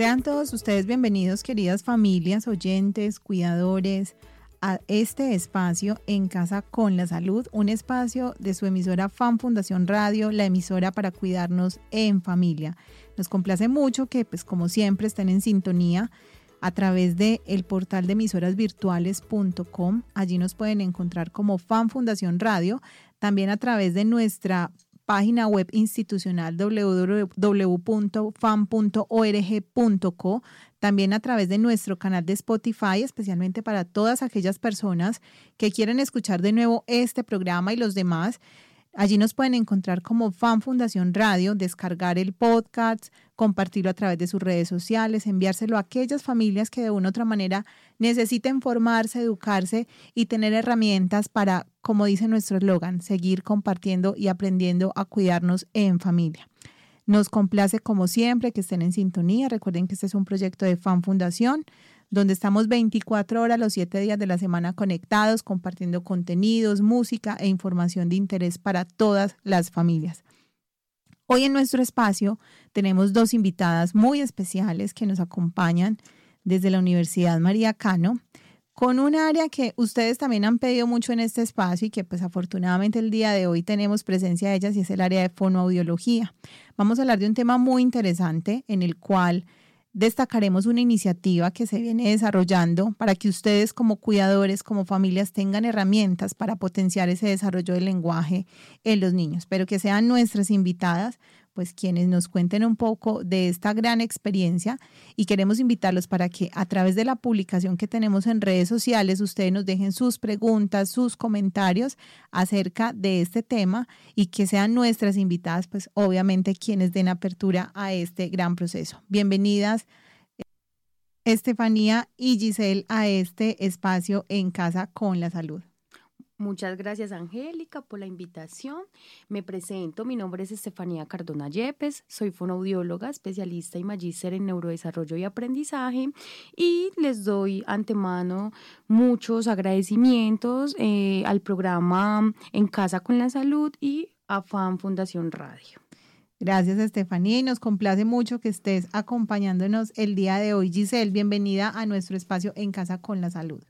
Sean todos ustedes bienvenidos, queridas familias, oyentes, cuidadores, a este espacio en Casa con la Salud, un espacio de su emisora Fan Fundación Radio, la emisora para cuidarnos en familia. Nos complace mucho que, pues como siempre, estén en sintonía a través de el portal de emisorasvirtuales.com. Allí nos pueden encontrar como Fan Fundación Radio, también a través de nuestra página web institucional www.fan.org.co, también a través de nuestro canal de Spotify, especialmente para todas aquellas personas que quieren escuchar de nuevo este programa y los demás. Allí nos pueden encontrar como Fan Fundación Radio, descargar el podcast, compartirlo a través de sus redes sociales, enviárselo a aquellas familias que de una u otra manera necesiten formarse, educarse y tener herramientas para, como dice nuestro eslogan, seguir compartiendo y aprendiendo a cuidarnos en familia. Nos complace como siempre que estén en sintonía. Recuerden que este es un proyecto de Fan Fundación donde estamos 24 horas los 7 días de la semana conectados, compartiendo contenidos, música e información de interés para todas las familias. Hoy en nuestro espacio tenemos dos invitadas muy especiales que nos acompañan desde la Universidad María Cano con un área que ustedes también han pedido mucho en este espacio y que pues afortunadamente el día de hoy tenemos presencia de ellas y es el área de fonoaudiología. Vamos a hablar de un tema muy interesante en el cual destacaremos una iniciativa que se viene desarrollando para que ustedes como cuidadores, como familias, tengan herramientas para potenciar ese desarrollo del lenguaje en los niños. Pero que sean nuestras invitadas pues quienes nos cuenten un poco de esta gran experiencia y queremos invitarlos para que a través de la publicación que tenemos en redes sociales ustedes nos dejen sus preguntas, sus comentarios acerca de este tema y que sean nuestras invitadas, pues obviamente quienes den apertura a este gran proceso. Bienvenidas. Estefanía y Giselle a este espacio en Casa con la Salud. Muchas gracias, Angélica, por la invitación. Me presento, mi nombre es Estefanía Cardona Yepes, soy fonoaudióloga, especialista y magíster en neurodesarrollo y aprendizaje y les doy antemano muchos agradecimientos eh, al programa En Casa con la Salud y a Fundación Radio. Gracias, Estefanía, y nos complace mucho que estés acompañándonos el día de hoy. Giselle, bienvenida a nuestro espacio En Casa con la Salud.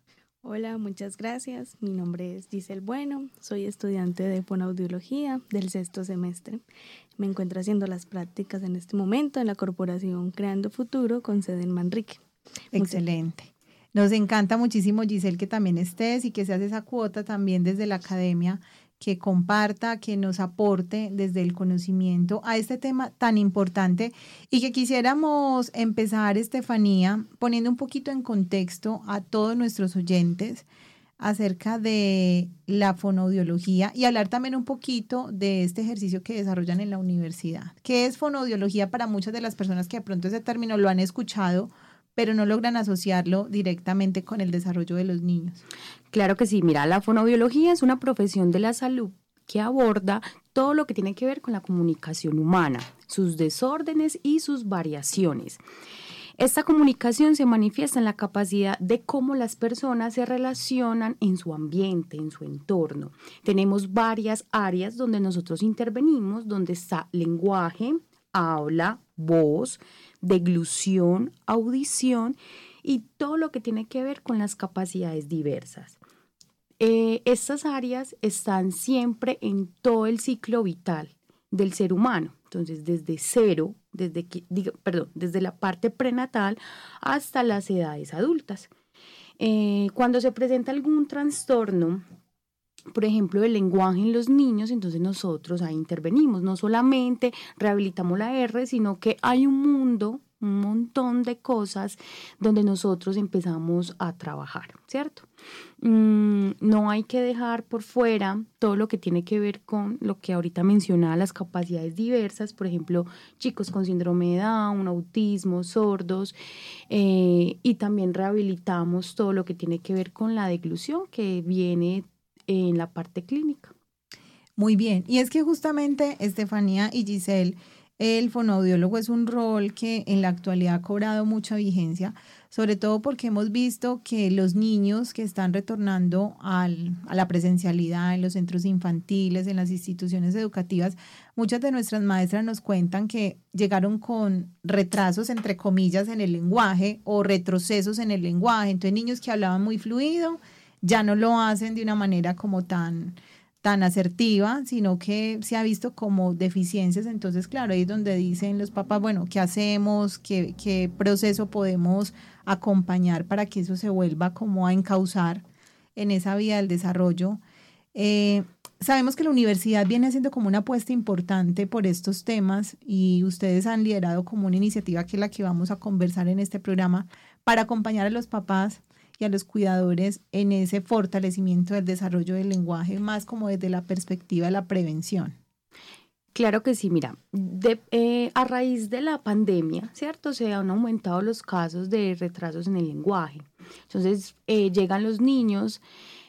Hola, muchas gracias. Mi nombre es Giselle Bueno, soy estudiante de fonoaudiología del sexto semestre. Me encuentro haciendo las prácticas en este momento en la corporación Creando Futuro con sede en Manrique. Excelente. Nos encanta muchísimo, Giselle, que también estés y que seas esa cuota también desde la academia que comparta, que nos aporte desde el conocimiento a este tema tan importante y que quisiéramos empezar, Estefanía, poniendo un poquito en contexto a todos nuestros oyentes acerca de la fonoaudiología y hablar también un poquito de este ejercicio que desarrollan en la universidad. ¿Qué es fonoaudiología para muchas de las personas que de pronto ese término lo han escuchado? Pero no logran asociarlo directamente con el desarrollo de los niños. Claro que sí, mira, la fonoaudiología es una profesión de la salud que aborda todo lo que tiene que ver con la comunicación humana, sus desórdenes y sus variaciones. Esta comunicación se manifiesta en la capacidad de cómo las personas se relacionan en su ambiente, en su entorno. Tenemos varias áreas donde nosotros intervenimos, donde está lenguaje, habla, voz, deglución, audición y todo lo que tiene que ver con las capacidades diversas. Eh, estas áreas están siempre en todo el ciclo vital del ser humano. Entonces, desde cero, desde que, perdón, desde la parte prenatal hasta las edades adultas. Eh, cuando se presenta algún trastorno por ejemplo, el lenguaje en los niños, entonces nosotros ahí intervenimos. No solamente rehabilitamos la R, sino que hay un mundo, un montón de cosas donde nosotros empezamos a trabajar, ¿cierto? Mm, no hay que dejar por fuera todo lo que tiene que ver con lo que ahorita mencionaba, las capacidades diversas, por ejemplo, chicos con síndrome de Down, autismo, sordos, eh, y también rehabilitamos todo lo que tiene que ver con la deglución que viene en la parte clínica. Muy bien, y es que justamente Estefanía y Giselle, el fonoaudiólogo es un rol que en la actualidad ha cobrado mucha vigencia, sobre todo porque hemos visto que los niños que están retornando al, a la presencialidad en los centros infantiles, en las instituciones educativas, muchas de nuestras maestras nos cuentan que llegaron con retrasos, entre comillas, en el lenguaje o retrocesos en el lenguaje. Entonces, niños que hablaban muy fluido ya no lo hacen de una manera como tan tan asertiva, sino que se ha visto como deficiencias. Entonces, claro, ahí es donde dicen los papás, bueno, ¿qué hacemos? ¿Qué, qué proceso podemos acompañar para que eso se vuelva como a encauzar en esa vía del desarrollo? Eh, sabemos que la universidad viene haciendo como una apuesta importante por estos temas y ustedes han liderado como una iniciativa que es la que vamos a conversar en este programa para acompañar a los papás y a los cuidadores en ese fortalecimiento del desarrollo del lenguaje, más como desde la perspectiva de la prevención. Claro que sí, mira, eh, a raíz de la pandemia, ¿cierto? Se han aumentado los casos de retrasos en el lenguaje. Entonces, eh, llegan los niños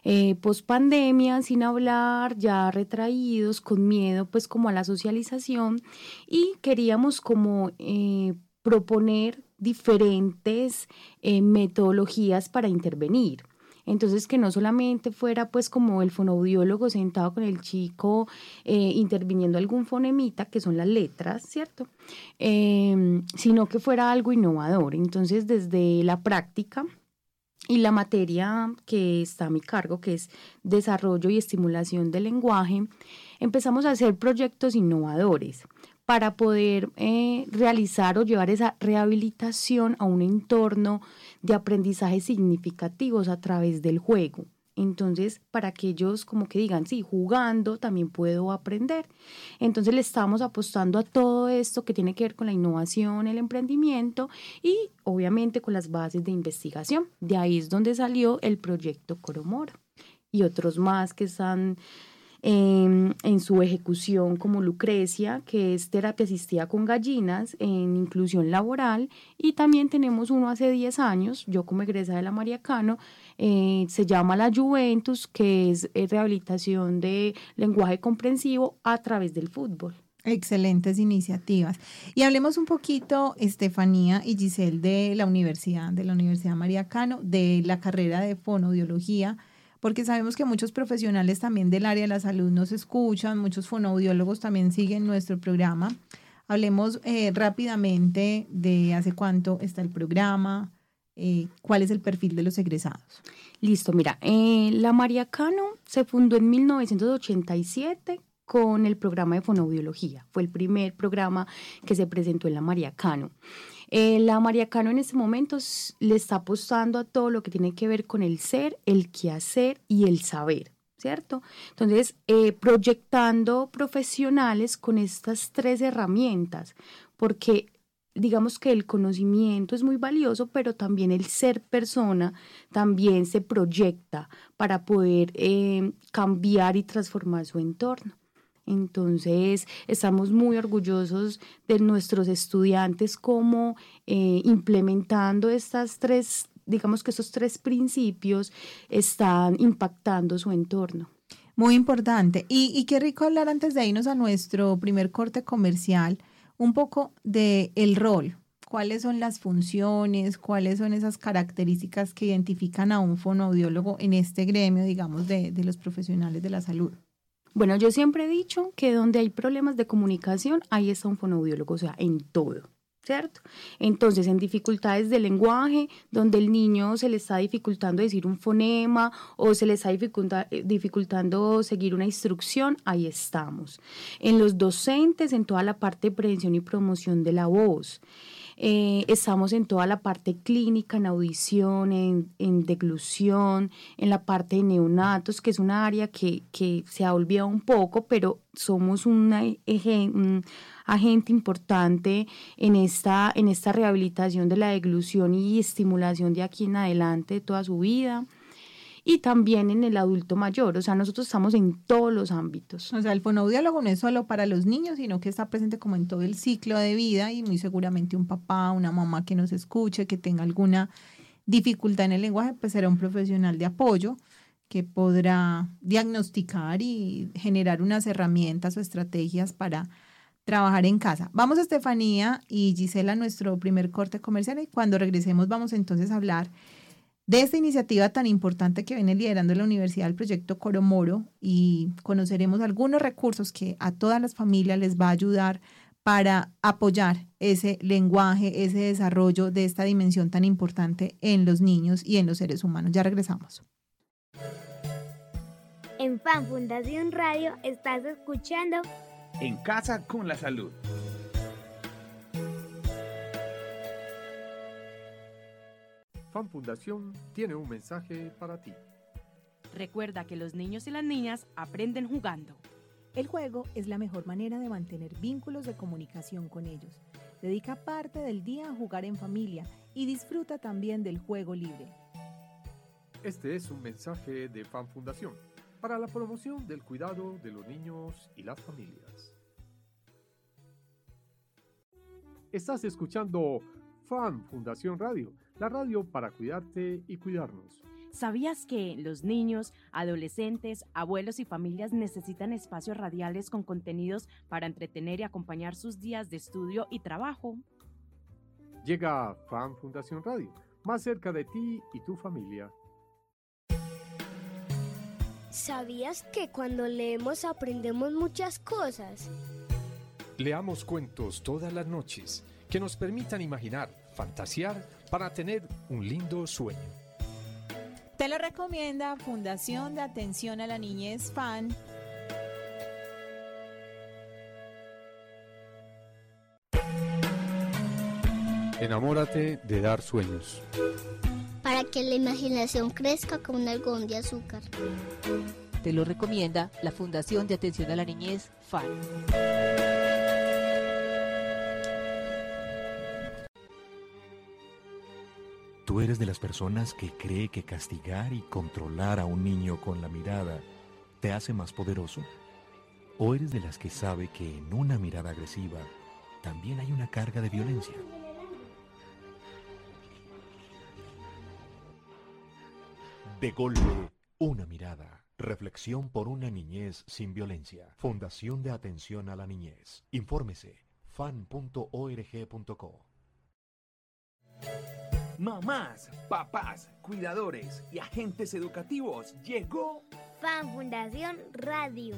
eh, post pandemia sin hablar, ya retraídos, con miedo, pues como a la socialización, y queríamos como eh, proponer diferentes eh, metodologías para intervenir. Entonces, que no solamente fuera pues como el fonoaudiólogo sentado con el chico eh, interviniendo algún fonemita, que son las letras, ¿cierto? Em, sino que fuera algo innovador. Entonces, desde la práctica y la materia que está a mi cargo, que es desarrollo y estimulación del lenguaje, empezamos a hacer proyectos innovadores para poder eh, realizar o llevar esa rehabilitación a un entorno de aprendizaje significativos a través del juego. Entonces, para que ellos como que digan, sí, jugando también puedo aprender. Entonces, le estamos apostando a todo esto que tiene que ver con la innovación, el emprendimiento y obviamente con las bases de investigación. De ahí es donde salió el proyecto Coromora y otros más que están en, su ejecución como Lucrecia, que es terapia asistida con gallinas en inclusión laboral, y también tenemos uno hace 10 años, yo como egresa de la Mariacano, eh, se llama la Juventus, que es eh, rehabilitación de lenguaje comprensivo a través del fútbol. Excelentes iniciativas. Y hablemos un poquito, Estefanía y Giselle, de la universidad, de la Universidad Mariacano, de la carrera de fonoaudiología porque sabemos que muchos profesionales también del área de la salud nos escuchan, muchos fonoaudiólogos también siguen nuestro programa. Hablemos eh, rápidamente de hace cuánto está el programa, eh, cuál es el perfil de los egresados. Listo, mira, eh, la Mariacano se fundó en 1987 con el programa de fonoaudiología. Fue el primer programa que se presentó en la Mariacano. Eh, la María Cano en este momento le está apostando a todo lo que tiene que ver con el ser, el quehacer y el saber. ¿Cierto? Entonces, eh, proyectando profesionales con estas tres herramientas, porque digamos que el conocimiento es muy valioso, pero también el ser persona también se proyecta para poder eh, cambiar y transformar su entorno. Entonces, estamos muy orgullosos de nuestros estudiantes como eh, implementando estas tres, digamos que esos tres principios están impactando su entorno. Muy importante. Y, qué rico hablar antes de irnos a nuestro primer corte comercial, un poco de el rol. ¿Cuáles son las funciones? ¿Cuáles son esas características que identifican a un fonoaudiólogo en este gremio, digamos, de los profesionales de la salud? Bueno, yo siempre he dicho que donde hay problemas de comunicación, ahí está un fonoaudiólogo, o sea, en todo. ¿Cierto? Entonces, en dificultades de lenguaje, donde el niño se le está dificultando decir un fonema o se le está eh, dificultando seguir una instrucción, ahí estamos. En los docentes, en toda la parte de prevención y promoción de la voz. Eh, estamos en toda la parte clínica, en audición, en, en, deglución, en la parte de neonatos, que es una área que, que se ha olvidado un poco, pero somos una, un agente importante en esta, en esta rehabilitación de la deglución y estimulación de aquí en adelante de toda su vida y también en el adulto mayor. O sea, nosotros estamos en todos los ámbitos. O sea, el fonoaudiólogo no es solo para los niños, sino que está presente como en todo el ciclo de vida y muy seguramente un papá, una mamá que nos escuche, que tenga alguna dificultad en el lenguaje, pues será un profesional de apoyo que podrá diagnosticar y generar unas herramientas o estrategias para trabajar en casa. Vamos a Estefanía y Gisela, nuestro primer corte comercial y cuando regresemos vamos entonces a hablar de esta iniciativa tan importante que viene liderando la Universidad del Proyecto Coromoro y conoceremos algunos recursos que a todas las familias les va a ayudar para apoyar ese lenguaje, ese desarrollo de esta dimensión tan importante en los niños y en los seres humanos. Ya regresamos. En Fan Fundación Radio estás escuchando En Casa con la Salud. Fan Fundación tiene un mensaje para ti. Recuerda que los niños y las niñas aprenden jugando. El juego es la mejor manera de mantener vínculos de comunicación con ellos. Dedica parte del día a jugar en familia y disfruta también del juego libre. Este es un mensaje de Fan Fundación para la promoción del cuidado de los niños y las familias. Estás escuchando Fan Fundación Radio, la radio para cuidarte y cuidarnos. ¿Sabías que los niños, adolescentes, abuelos y familias necesitan espacios radiales con contenidos para entretener y acompañar sus días de estudio y trabajo? Llega Fan Fundación Radio, más cerca de ti y tu familia. ¿Sabías que cuando leemos aprendemos muchas cosas? Leamos cuentos todas las noches que nos permitan imaginar, fantasear para tener un lindo sueño. Te lo recomienda Fundación de Atención a la Niñez FAN. Enamórate de dar sueños. Para que la imaginación crezca como un algodón de azúcar. Te lo recomienda la Fundación de Atención a la Niñez FAN. ¿Tú eres de las personas que cree que castigar y controlar a un niño con la mirada te hace más poderoso? ¿O eres de las que sabe que en una mirada agresiva también hay una carga de violencia? De golpe, una mirada. Reflexión por una niñez sin violencia. Fundación de Atención a la Niñez. Infórmese fan.org.co. Mamás, papás, cuidadores y agentes educativos, llegó Fan Fundación Radio.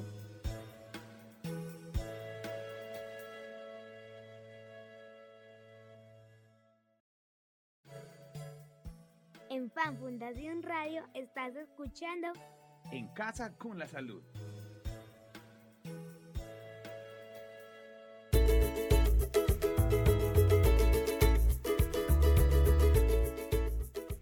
En Fan Fundación Radio estás escuchando En Casa con la Salud.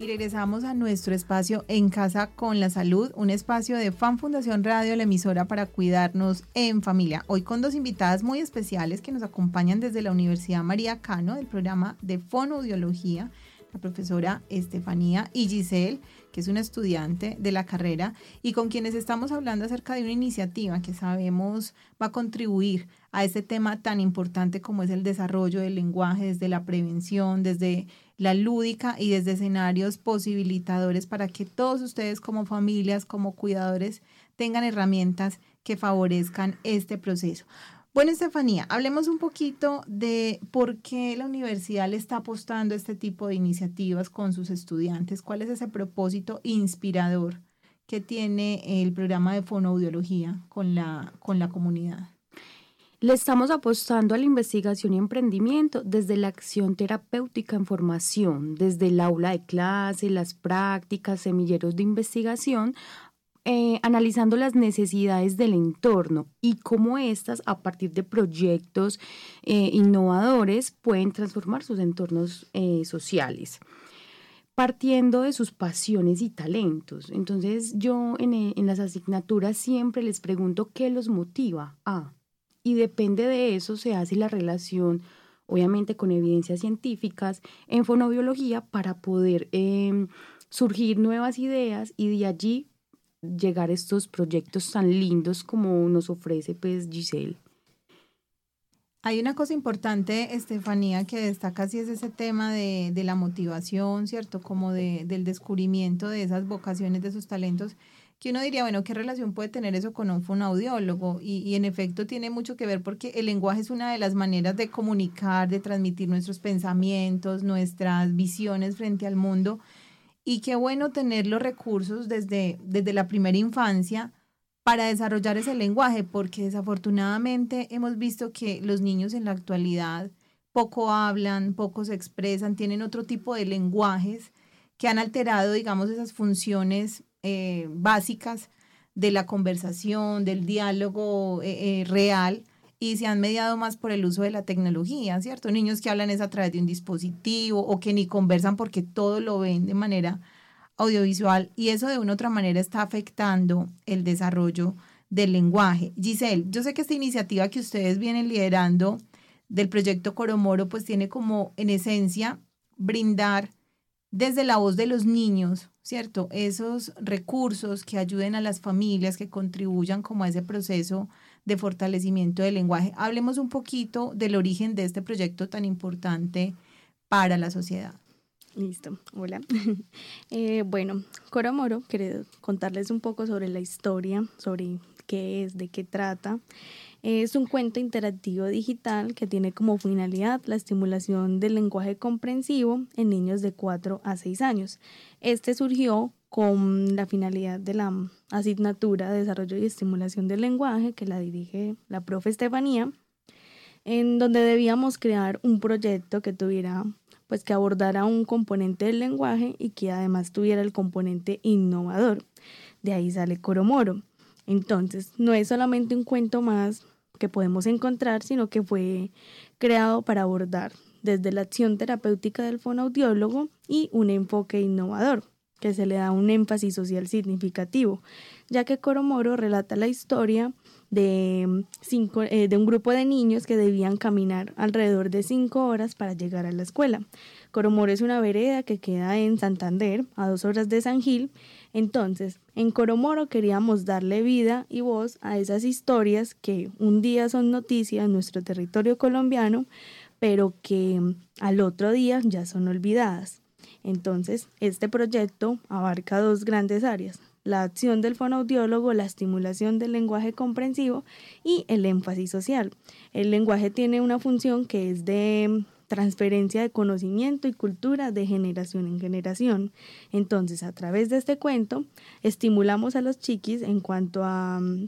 Y regresamos a nuestro espacio En Casa con la Salud, un espacio de Fan Fundación Radio, la emisora para cuidarnos en familia. Hoy con dos invitadas muy especiales que nos acompañan desde la Universidad María Cano del programa de Fonoaudiología, la profesora Estefanía y Giselle, que es una estudiante de la carrera y con quienes estamos hablando acerca de una iniciativa que sabemos va a contribuir a este tema tan importante como es el desarrollo del lenguaje desde la prevención, desde la lúdica y desde escenarios posibilitadores para que todos ustedes como familias, como cuidadores, tengan herramientas que favorezcan este proceso. Bueno, Estefanía, hablemos un poquito de por qué la universidad le está apostando este tipo de iniciativas con sus estudiantes. ¿Cuál es ese propósito inspirador que tiene el programa de fonoaudiología con la, con la comunidad? Le estamos apostando a la investigación y emprendimiento desde la acción terapéutica en formación, desde el aula de clase, las prácticas, semilleros de investigación, eh, analizando las necesidades del entorno y cómo éstas, a partir de proyectos eh, innovadores, pueden transformar sus entornos eh, sociales partiendo de sus pasiones y talentos. Entonces yo en, en, las asignaturas siempre les pregunto qué los motiva a, y depende de eso se hace la relación, obviamente con evidencias científicas, en fonobiología para poder eh, surgir nuevas ideas y de allí llegar a estos proyectos tan lindos como nos ofrece pues Giselle. Hay una cosa importante, Estefanía, que destaca si es ese tema de, de la motivación, ¿cierto? Como de, del descubrimiento de esas vocaciones, de esos talentos, que uno diría, bueno, ¿qué relación puede tener eso con un fonoaudiólogo? Y, y en efecto tiene mucho que ver porque el lenguaje es una de las maneras de comunicar, de transmitir nuestros pensamientos, nuestras visiones frente al mundo. Y qué bueno tener los recursos desde, desde la primera infancia para desarrollar ese lenguaje, porque desafortunadamente hemos visto que los niños en la actualidad poco hablan, poco se expresan, tienen otro tipo de lenguajes que han alterado, digamos, esas funciones eh, básicas de la conversación, del diálogo eh, eh, real y se han mediado más por el uso de la tecnología, ¿cierto? Niños que hablan es a través de un dispositivo o que ni conversan porque todo lo ven de manera audiovisual y eso de una u otra manera está afectando el desarrollo del lenguaje. Giselle, yo sé que esta iniciativa que ustedes vienen liderando del proyecto Coromoro pues tiene como en esencia brindar desde la voz de los niños, ¿cierto? Esos recursos que ayuden a las familias, que contribuyan como a ese proceso de fortalecimiento del lenguaje. Hablemos un poquito del origen de este proyecto tan importante para la sociedad. Listo, hola. eh, bueno, Coromoro, quiero contarles un poco sobre la historia, sobre qué es, de qué trata. Es un cuento interactivo digital que tiene como finalidad la estimulación del lenguaje comprensivo en niños de 4 a 6 años. Este surgió con la finalidad de la asignatura de desarrollo y estimulación del lenguaje que la dirige la profe Estefanía, en donde debíamos crear un proyecto que tuviera pues que abordara un componente del lenguaje y que además tuviera el componente innovador. De ahí sale Coromoro. Entonces, no es solamente un cuento más que podemos encontrar, sino que fue creado para abordar desde la acción terapéutica del fonoaudiólogo y un enfoque innovador, que se le da un énfasis social significativo, ya que Coromoro relata la historia de, cinco, eh, de un grupo de niños que debían caminar alrededor de cinco horas para llegar a la escuela. Coromoro es una vereda que queda en Santander, a dos horas de San Gil, entonces, en Coromoro queríamos darle vida y voz a esas historias que un día son noticia en nuestro territorio colombiano, pero que al otro día ya son olvidadas. Entonces, este proyecto abarca dos grandes áreas, la acción del fonoaudiólogo, la estimulación del lenguaje comprensivo y el énfasis social. El lenguaje tiene una función que es de transferencia de conocimiento y cultura de generación en generación. Entonces, a través de este cuento, estimulamos a los chiquis en cuanto a mm,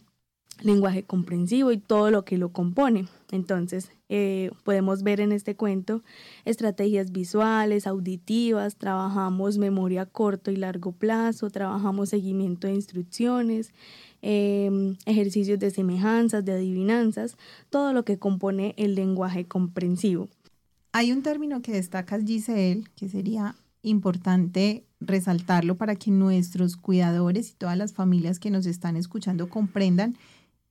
lenguaje comprensivo y todo lo que lo compone. Entonces, eh, podemos ver en este cuento estrategias visuales, auditivas, trabajamos memoria corto y largo plazo, trabajamos seguimiento de instrucciones, em, ejercicios de semejanzas, de adivinanzas, todo lo que compone el lenguaje comprensivo. Hay un término que destacas, Giselle, que sería importante resaltarlo para que nuestros cuidadores y todas las familias que nos están escuchando comprendan,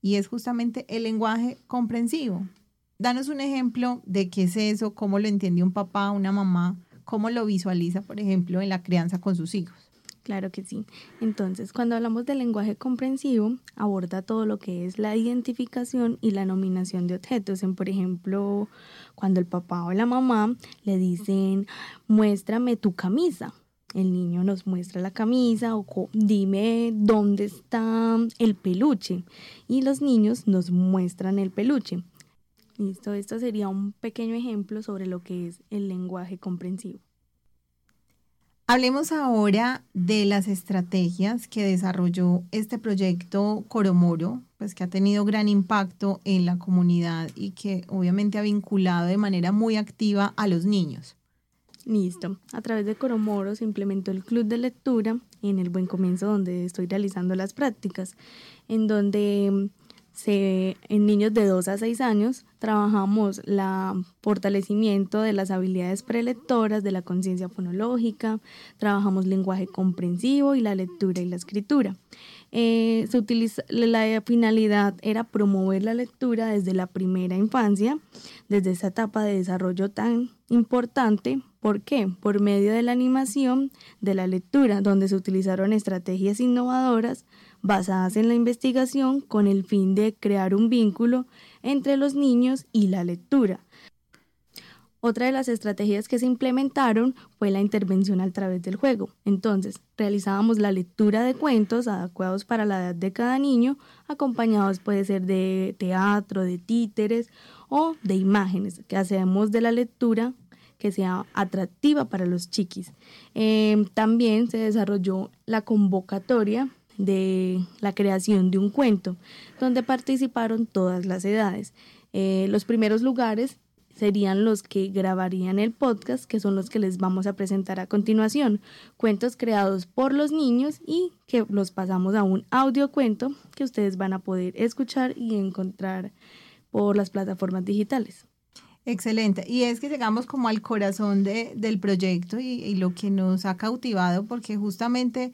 y es justamente el lenguaje comprensivo. Danos un ejemplo de qué es eso, cómo lo entiende un papá, una mamá, cómo lo visualiza, por ejemplo, en la crianza con sus hijos. Claro que sí. Entonces, cuando hablamos del lenguaje comprensivo, aborda todo lo que es la identificación y la nominación de objetos. En, por ejemplo, cuando el papá o la mamá le dicen, muéstrame tu camisa. El niño nos muestra la camisa o dime dónde está el peluche. Y los niños nos muestran el peluche. Listo, esto sería un pequeño ejemplo sobre lo que es el lenguaje comprensivo. Hablemos ahora de las estrategias que desarrolló este proyecto Coromoro, pues que ha tenido gran impacto en la comunidad y que obviamente ha vinculado de manera muy activa a los niños. Listo. A través de Coromoro se implementó el club de lectura en el buen comienzo donde estoy realizando las prácticas, en donde en niños de 2 a 6 años trabajamos el fortalecimiento de las habilidades prelectoras, de la conciencia fonológica, trabajamos lenguaje comprensivo y la lectura y la escritura. Eh, se utiliza, la finalidad era promover la lectura desde la primera infancia, desde esa etapa de desarrollo tan importante. ¿Por qué? Por medio de la animación de la lectura, donde se utilizaron estrategias innovadoras basadas en la investigación con el fin de crear un vínculo entre los niños y la lectura. Otra de las estrategias que se implementaron fue la intervención a través del juego. Entonces, realizábamos la lectura de cuentos adecuados para la edad de cada niño, acompañados puede ser de teatro, de títeres o de imágenes, que hacemos de la lectura que sea atractiva para los chiquis. Em, también se desarrolló la convocatoria de la creación de un cuento, donde participaron todas las edades. Eh, los primeros lugares serían los que grabarían el podcast, que son los que les vamos a presentar a continuación. Cuentos creados por los niños y que los pasamos a un audio cuento que ustedes van a poder escuchar y encontrar por las plataformas digitales. Excelente. Y es que llegamos como al corazón de, del proyecto y, y lo que nos ha cautivado, porque justamente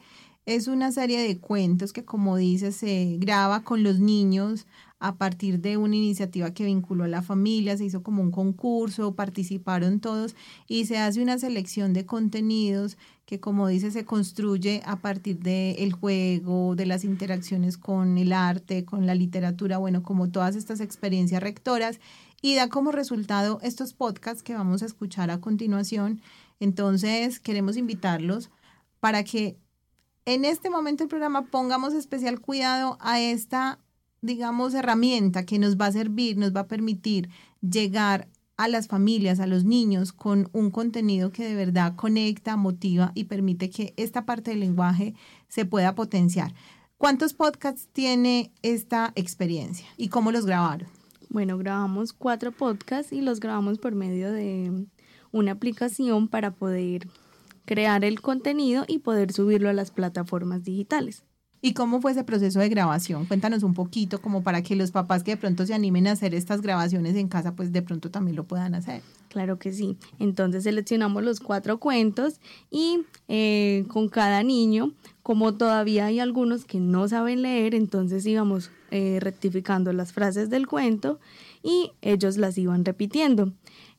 es una serie de cuentos que, como dice, se graba con los niños a partir de una iniciativa que vinculó a la familia, se hizo como un concurso, participaron todos y se hace una selección de contenidos que como dice se construye a partir del juego, de las interacciones con el arte, con la literatura, bueno, como todas estas experiencias rectoras y da como resultado estos podcasts que vamos a escuchar a continuación. Entonces queremos invitarlos para que en este momento del programa pongamos especial cuidado a esta digamos, herramienta que nos va a servir, nos va a permitir llegar a las familias, a los niños, con un contenido que de verdad conecta, motiva y permite que esta parte del lenguaje se pueda potenciar. ¿Cuántos podcasts tiene esta experiencia y cómo los grabaron? Bueno, grabamos cuatro podcasts y los grabamos por medio de una aplicación para poder crear el contenido y poder subirlo a las plataformas digitales. ¿Y cómo fue ese proceso de grabación? Cuéntanos un poquito, como para que los papás que de pronto se animen a hacer estas grabaciones en casa, pues de pronto también lo puedan hacer. Claro que sí. Entonces seleccionamos los cuatro cuentos y eh, con cada niño, como todavía hay algunos que no saben leer, entonces íbamos eh, rectificando las frases del cuento y ellos las iban repitiendo.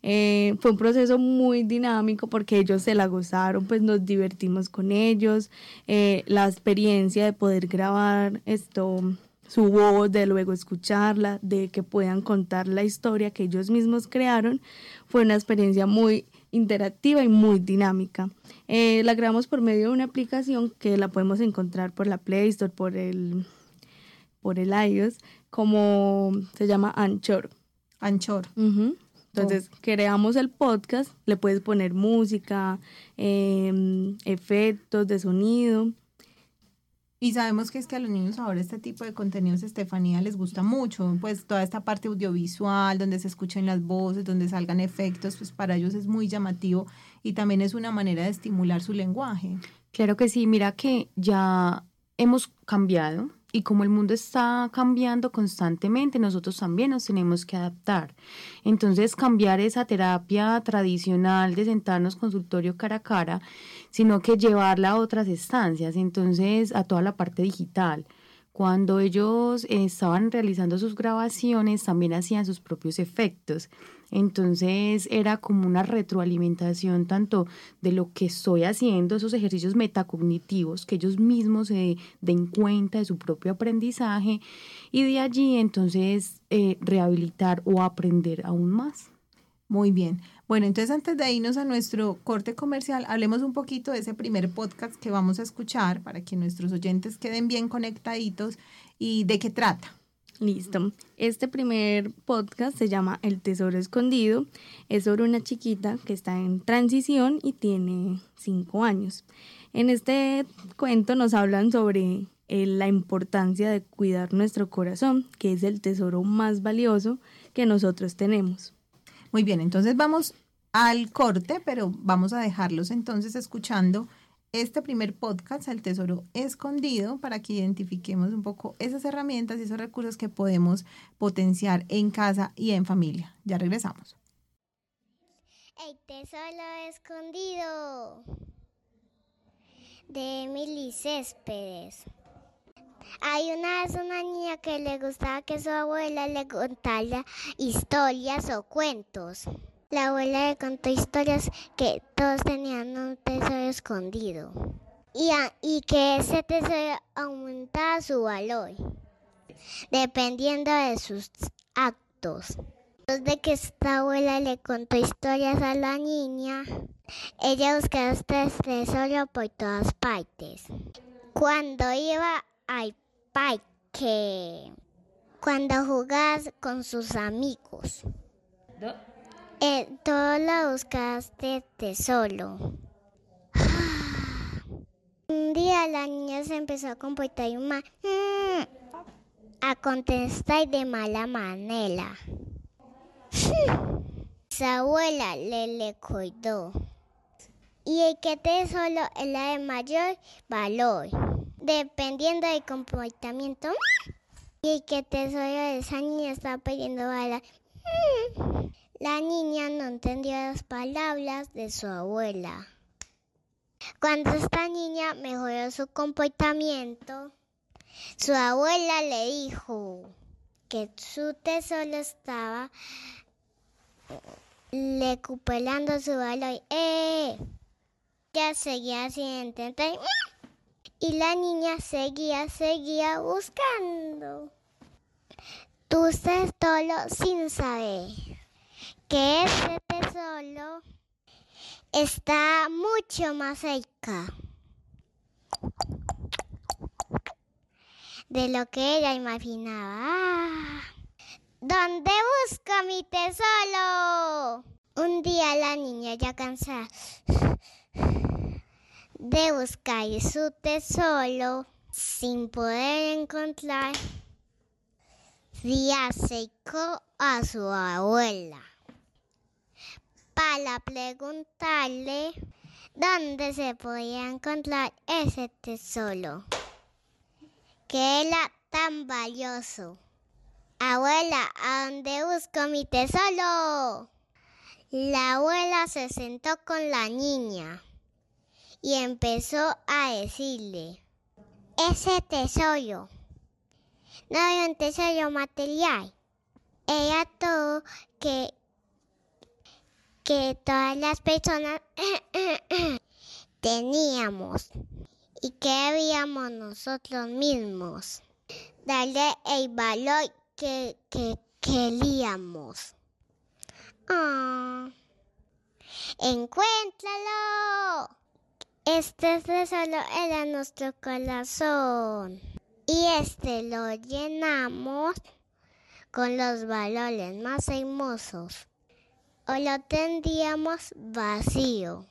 Eh, fue un proceso muy dinámico porque ellos se la gozaron, pues nos divertimos con ellos, eh, la experiencia de poder grabar esto, su voz, de luego escucharla, de que puedan contar la historia que ellos mismos crearon, fue una experiencia muy interactiva y muy dinámica. Eh, la grabamos por medio de una aplicación que la podemos encontrar por la Play Store, por el, por el iOS, como se llama Anchor. Anchor. Entonces, creamos el podcast, le puedes poner música, em, efectos de sonido. Y sabemos que es que a los niños ahora este tipo de contenidos, Estefanía, les gusta mucho, pues toda esta parte audiovisual, donde se escuchen las voces, donde salgan efectos, pues para ellos es muy llamativo y también es una manera de estimular su lenguaje. Claro que sí, mira que ya hemos cambiado y como el mundo está cambiando constantemente, nosotros también nos tenemos que adaptar. Entonces, cambiar esa terapia tradicional de sentarnos consultorio cara a cara, sino que llevarla a otras estancias, entonces a toda la parte digital. Cuando ellos estaban realizando sus grabaciones, también hacían sus propios efectos. Entonces era como una retroalimentación tanto de lo que estoy haciendo, esos ejercicios metacognitivos, que ellos mismos se den cuenta de su propio aprendizaje y de allí entonces eh, rehabilitar o aprender aún más. Muy bien. Bueno, entonces antes de irnos a nuestro corte comercial, hablemos un poquito de ese primer podcast que vamos a escuchar para que nuestros oyentes queden bien conectaditos y de qué trata. Listo. Este primer podcast se llama El Tesoro Escondido. Es sobre una chiquita que está en transición y tiene cinco años. En este cuento nos hablan sobre eh, la importancia de cuidar nuestro corazón, que es el tesoro más valioso que nosotros tenemos. Muy bien, entonces vamos al corte, pero vamos a dejarlos entonces escuchando este primer podcast, El Tesoro Escondido, para que identifiquemos un poco esas herramientas y esos recursos que podemos potenciar en casa y en familia. Ya regresamos. El Tesoro Escondido de Emily Céspedes. Hay una vez una niña que le gustaba que su abuela le contara historias o cuentos. La abuela le contó historias que todos tenían un tesoro escondido y, y que ese tesoro aumentaba su valor dependiendo de sus actos. de que esta abuela le contó historias a la niña, ella buscaba este tesoro por todas partes. Cuando iba al parque, cuando jugabas con sus amigos, eh, todo lo buscaste tesoro. Un día la niña se empezó a comportar mal, mm, a contestar de mala manera. Su abuela le, le cuidó. Y el que te solo es la de mayor valor, dependiendo del comportamiento. Y que te solo de esa niña está pidiendo bala. La niña no entendió las palabras de su abuela. Cuando esta niña mejoró su comportamiento, su abuela le dijo que su tesoro estaba recuperando su valor. ¡Eh! Ya seguía sin entender. Y la niña seguía, seguía buscando. Tu tesoro sin saber que ese tesoro está mucho más cerca de lo que ella imaginaba. ¿Dónde busco mi tesoro? Un día la niña ya cansada de buscar su tesoro sin poder encontrar, se acercó a su abuela para preguntarle dónde se podía encontrar ese tesoro que era tan valioso. Abuela, ¿a dónde busco mi tesoro? La abuela se sentó con la niña y empezó a decirle, ese tesoro no hay un tesoro material, era todo que que todas las personas teníamos y que habíamos nosotros mismos. Darle el valor que, que queríamos. Oh. ¡Encuéntralo! Este tesoro era nuestro corazón. Y este lo llenamos con los valores más hermosos o lo tendríamos vacío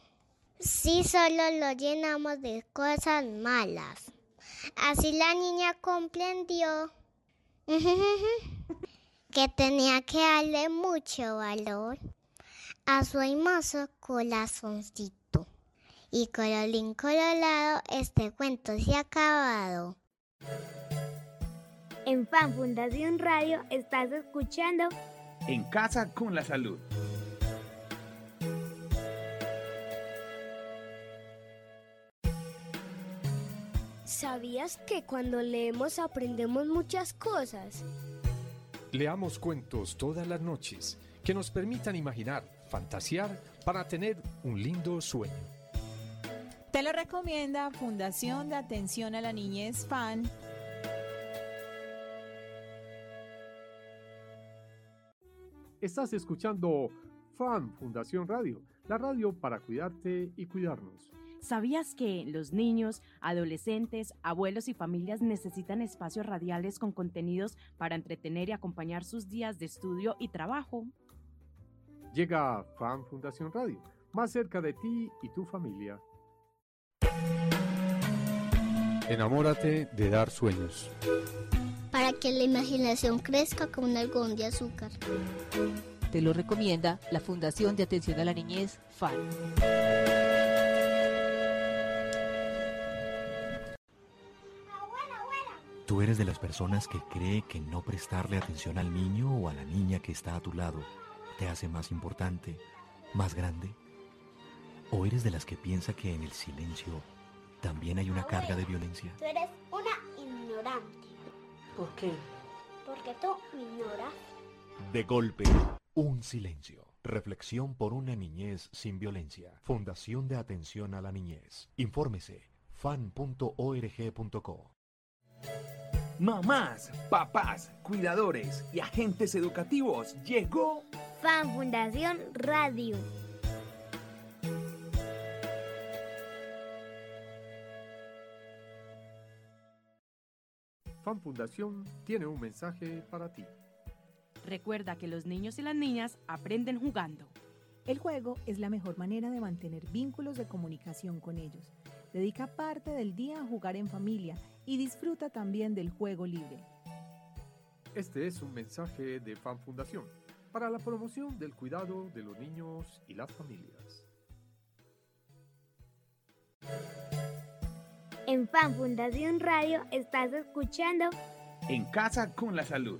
si solo lo llenamos de cosas malas. Así la niña comprendió que tenía que darle mucho valor a su hermoso corazoncito. Y colorín colorado, este cuento se ha acabado. En Fan Fundación Radio estás escuchando En Casa con la Salud. ¿Sabías que cuando leemos aprendemos muchas cosas? Leamos cuentos todas las noches que nos permitan imaginar, fantasear para tener un lindo sueño. Te lo recomienda Fundación de Atención a la Niñez FAN. Estás escuchando FAN Fundación Radio, la radio para cuidarte y cuidarnos. ¿Sabías que los niños, adolescentes, abuelos y familias necesitan espacios radiales con contenidos para entretener y acompañar sus días de estudio y trabajo? Llega Fan Fundación Radio, más cerca de ti y tu familia. Enamórate de dar sueños. Para que la imaginación crezca como un algodón de azúcar. Te lo recomienda la Fundación de Atención a la Niñez, FAN. ¿Tú eres de las personas que cree que no prestarle atención al niño o a la niña que está a tu lado te hace más importante, más grande? ¿O eres de las que piensa que en el silencio también hay una carga de violencia? Tú eres una ignorante. ¿Por qué? Porque tú me ignoras. De golpe, un silencio. Reflexión por una niñez sin violencia. Fundación de Atención a la Niñez. Infórmese fan.org.co. Mamás, papás, cuidadores y agentes educativos, llegó Fan Fundación Radio. Fan Fundación tiene un mensaje para ti. Recuerda que los niños y las niñas aprenden jugando. El juego es la mejor manera de mantener vínculos de comunicación con ellos. Dedica parte del día a jugar en familia y disfruta también del juego libre. Este es un mensaje de Fan Fundación para la promoción del cuidado de los niños y las familias. En Fan Fundación Radio estás escuchando En casa con la salud.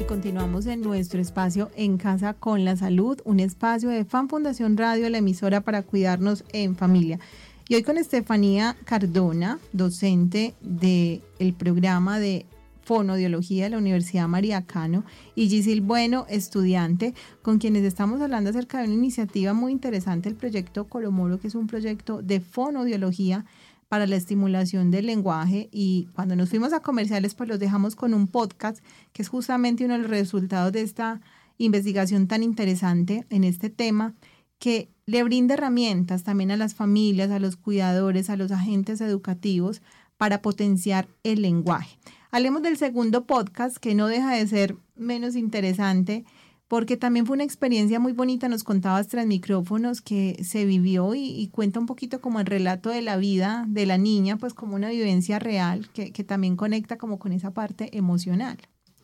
Y continuamos en nuestro espacio En Casa con la Salud, un espacio de Fan Fundación Radio, la emisora para cuidarnos en familia. Y hoy con Estefanía Cardona, docente del programa de Fonodiología de la Universidad María Cano, y Gisil Bueno, estudiante, con quienes estamos hablando acerca de una iniciativa muy interesante, el proyecto Colomoro, que es un proyecto de fonodiología para la estimulación del lenguaje y cuando nos fuimos a comerciales pues los dejamos con un podcast que es justamente uno de los resultados de esta investigación tan interesante en este tema que le brinda herramientas también a las familias, a los cuidadores, a los agentes educativos para potenciar el lenguaje. Hablemos del segundo podcast que no deja de ser menos interesante porque también fue una experiencia muy bonita, nos contabas tras micrófonos que se vivió y, y, cuenta un poquito como el relato de la vida de la niña, pues como una vivencia real que, que también conecta como con esa parte emocional.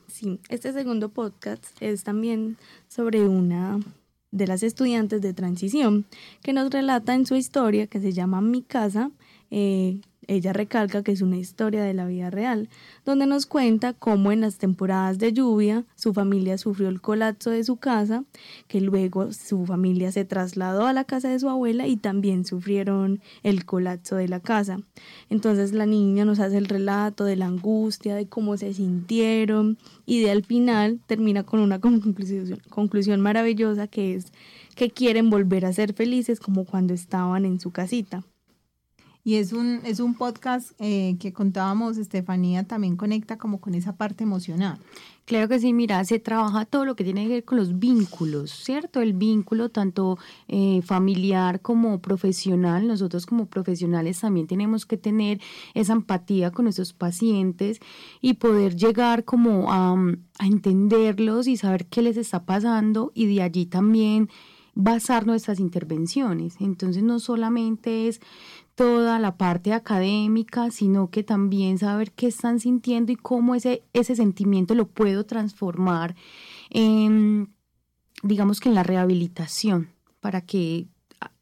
Sí, este segundo podcast es también sobre una de las estudiantes de transición que nos relata en su historia que se llama Mi casa, eh, ella recalca que es una historia de la vida real, donde nos cuenta cómo en las temporadas de lluvia su familia sufrió el colapso de su casa, que luego su familia se trasladó a la casa de su abuela y también sufrieron el colapso de la casa. Entonces la niña nos hace el relato de la angustia, de cómo se sintieron y de al final termina con una conclusión, conclusión maravillosa que es que quieren volver a ser felices como cuando estaban en su casita. Y es un, es un podcast eh, que contábamos, Estefanía, también conecta como con esa parte emocional. Claro que sí, mira, se trabaja todo lo que tiene que ver con los vínculos, ¿cierto? El vínculo tanto eh, familiar como profesional. Nosotros como profesionales también tenemos que tener esa empatía con nuestros pacientes y poder llegar como a, a entenderlos y saber qué les está pasando y de allí también basar nuestras intervenciones. Entonces no solamente es toda la parte académica, sino que también saber qué están sintiendo y cómo ese, ese sentimiento lo puedo transformar en, digamos que en la rehabilitación, para que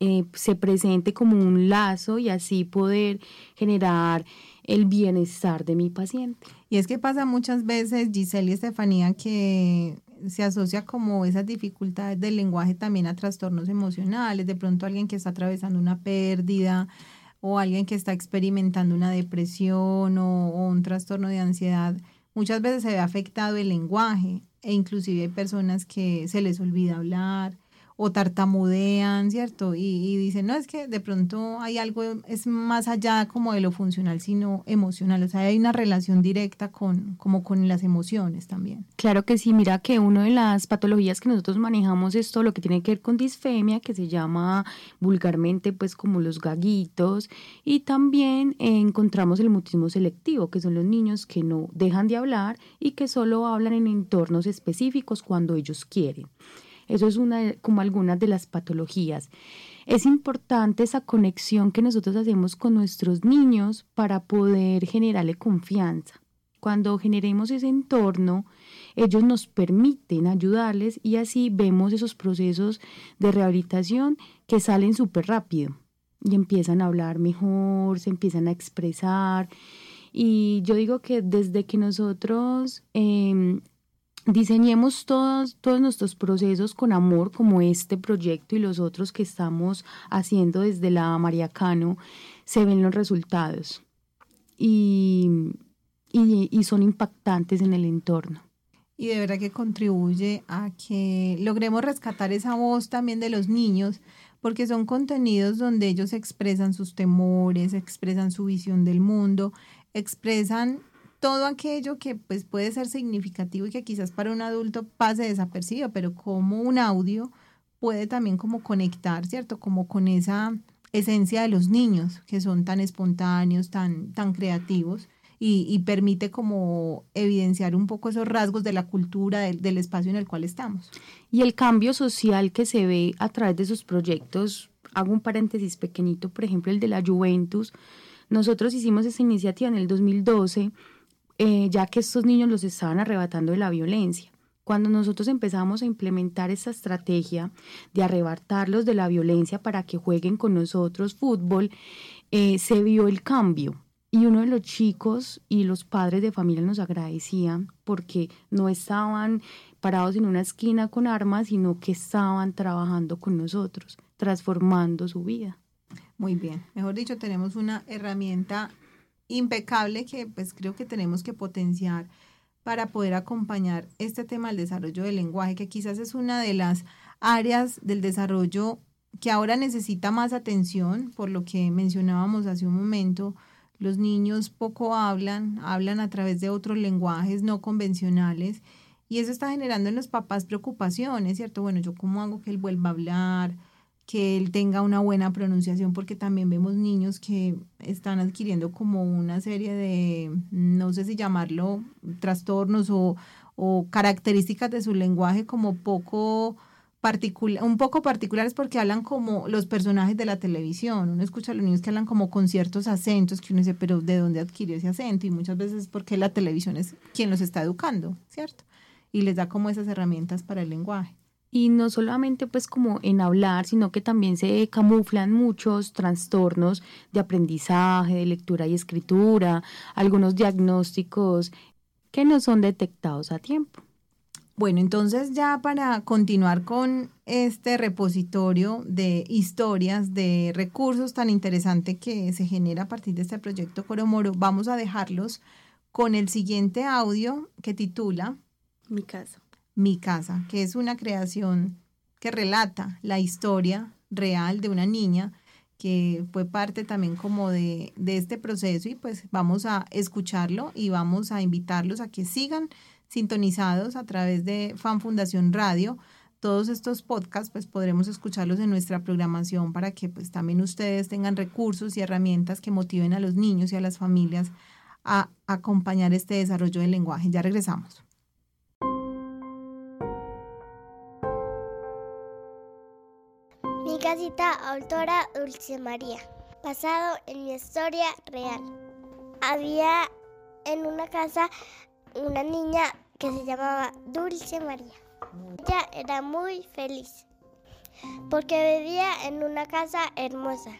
eh, se presente como un lazo y así poder generar el bienestar de mi paciente. Y es que pasa muchas veces, Giselle y Estefanía, que se asocia como esas dificultades del lenguaje también a trastornos emocionales, de pronto alguien que está atravesando una pérdida, o alguien que está experimentando una depresión o, un trastorno de ansiedad, muchas veces se ve afectado el lenguaje e inclusive hay personas que se les olvida hablar o tartamudean, ¿cierto? Y, dicen, no, es que de pronto hay algo, es más allá como de lo funcional, sino emocional, o sea, hay una relación directa con, como con las emociones también. Claro que sí, mira que una de las patologías que nosotros manejamos es todo lo que tiene que ver con disfemia, que se llama vulgarmente pues como los gaguitos, y también encontramos el mutismo selectivo, que son los niños que no dejan de hablar y que solo hablan en entornos específicos cuando ellos quieren. Eso es una, como algunas de las patologías. Es importante esa conexión que nosotros hacemos con nuestros niños para poder generarle confianza. Cuando generemos ese entorno, ellos nos permiten ayudarles y así vemos esos procesos de rehabilitación que salen súper rápido y empiezan a hablar mejor, se empiezan a expresar. Y yo digo que desde que nosotros eh, diseñemos todos, todos nuestros procesos con amor, como este proyecto y los otros que estamos haciendo desde la Mariacano, se ven los resultados y, y, y son impactantes en el entorno. y de verdad que contribuye a que logremos rescatar esa voz también de los niños, porque son contenidos donde ellos expresan sus temores, expresan su visión del mundo, expresan todo aquello que pues puede ser significativo y que quizás para un adulto pase desapercibido, pero como un audio puede también como conectar, ¿cierto? Como con esa esencia de los niños, que son tan espontáneos, tan, tan creativos y, permite como evidenciar un poco esos rasgos de la cultura, del, espacio en el cual estamos. Y el cambio social que se ve a través de sus proyectos, hago un paréntesis pequeñito, por ejemplo, el de la Juventus. Nosotros hicimos esa iniciativa en el 2012, eh, ya que estos niños los estaban arrebatando de la violencia. Cuando nosotros empezamos a implementar esa estrategia de arrebatarlos de la violencia para que jueguen con nosotros fútbol, eh, se vio el cambio y uno de los chicos y los padres de familia nos agradecían porque no estaban parados en una esquina con armas, sino que estaban trabajando con nosotros, transformando su vida. Muy bien, mejor dicho, tenemos una herramienta impecable que pues creo que tenemos que potenciar para poder acompañar este tema del desarrollo del lenguaje, que quizás es una de las áreas del desarrollo que ahora necesita más atención, por lo que mencionábamos hace un momento, los niños poco hablan, hablan a través de otros lenguajes no convencionales y eso está generando en los papás preocupaciones, ¿cierto? Bueno, yo cómo hago que él vuelva a hablar, que él tenga una buena pronunciación, porque también vemos niños que están adquiriendo como una serie de, no sé si llamarlo, trastornos o, o características de su lenguaje como poco un poco particulares porque hablan como los personajes de la televisión. Uno escucha a los niños que hablan como con ciertos acentos que uno dice, pero ¿de dónde adquirió ese acento? Y muchas veces es porque la televisión es quien los está educando, ¿cierto? Y les da como esas herramientas para el lenguaje. Y no solamente pues como en hablar, sino que también se camuflan muchos trastornos de aprendizaje, de lectura y escritura, algunos diagnósticos que no son detectados a tiempo. Bueno, entonces ya para continuar con este repositorio de historias, de recursos tan interesante que se genera a partir de este proyecto Coromoro, vamos a dejarlos con el siguiente audio que titula Mi casa. Mi casa, que es una creación que relata la historia real de una niña que fue parte también como de, este proceso y pues vamos a escucharlo y vamos a invitarlos a que sigan sintonizados a través de Fan Fundación Radio. Todos estos podcasts pues podremos escucharlos en nuestra programación para que pues también ustedes tengan recursos y herramientas que motiven a los niños y a las familias a acompañar este desarrollo del lenguaje. Ya regresamos. Mi casita, autora Dulce María, basado en mi historia real. Había en una casa una niña que se llamaba Dulce María. Ella era muy feliz porque vivía en una casa hermosa.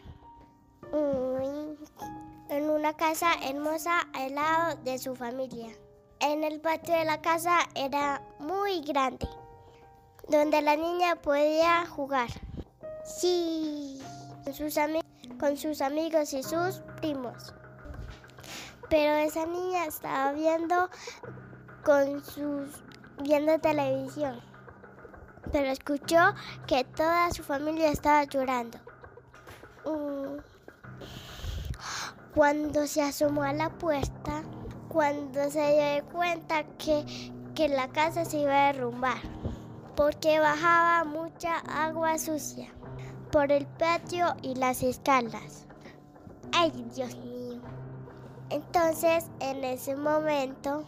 En una casa hermosa al lado de su familia. En el patio de la casa era muy grande, donde la niña podía jugar. Sí, con sus, amigos y sus primos pero esa niña estaba viendo con sus viendo televisión. Pero escuchó que toda su familia estaba llorando. Mm. Cuando se asomó a la puerta, cuando se dio cuenta que, que la casa se iba a derrumbar, porque bajaba mucha agua sucia por el patio y las escalas. Ay, Dios mío. Entonces, en ese momento,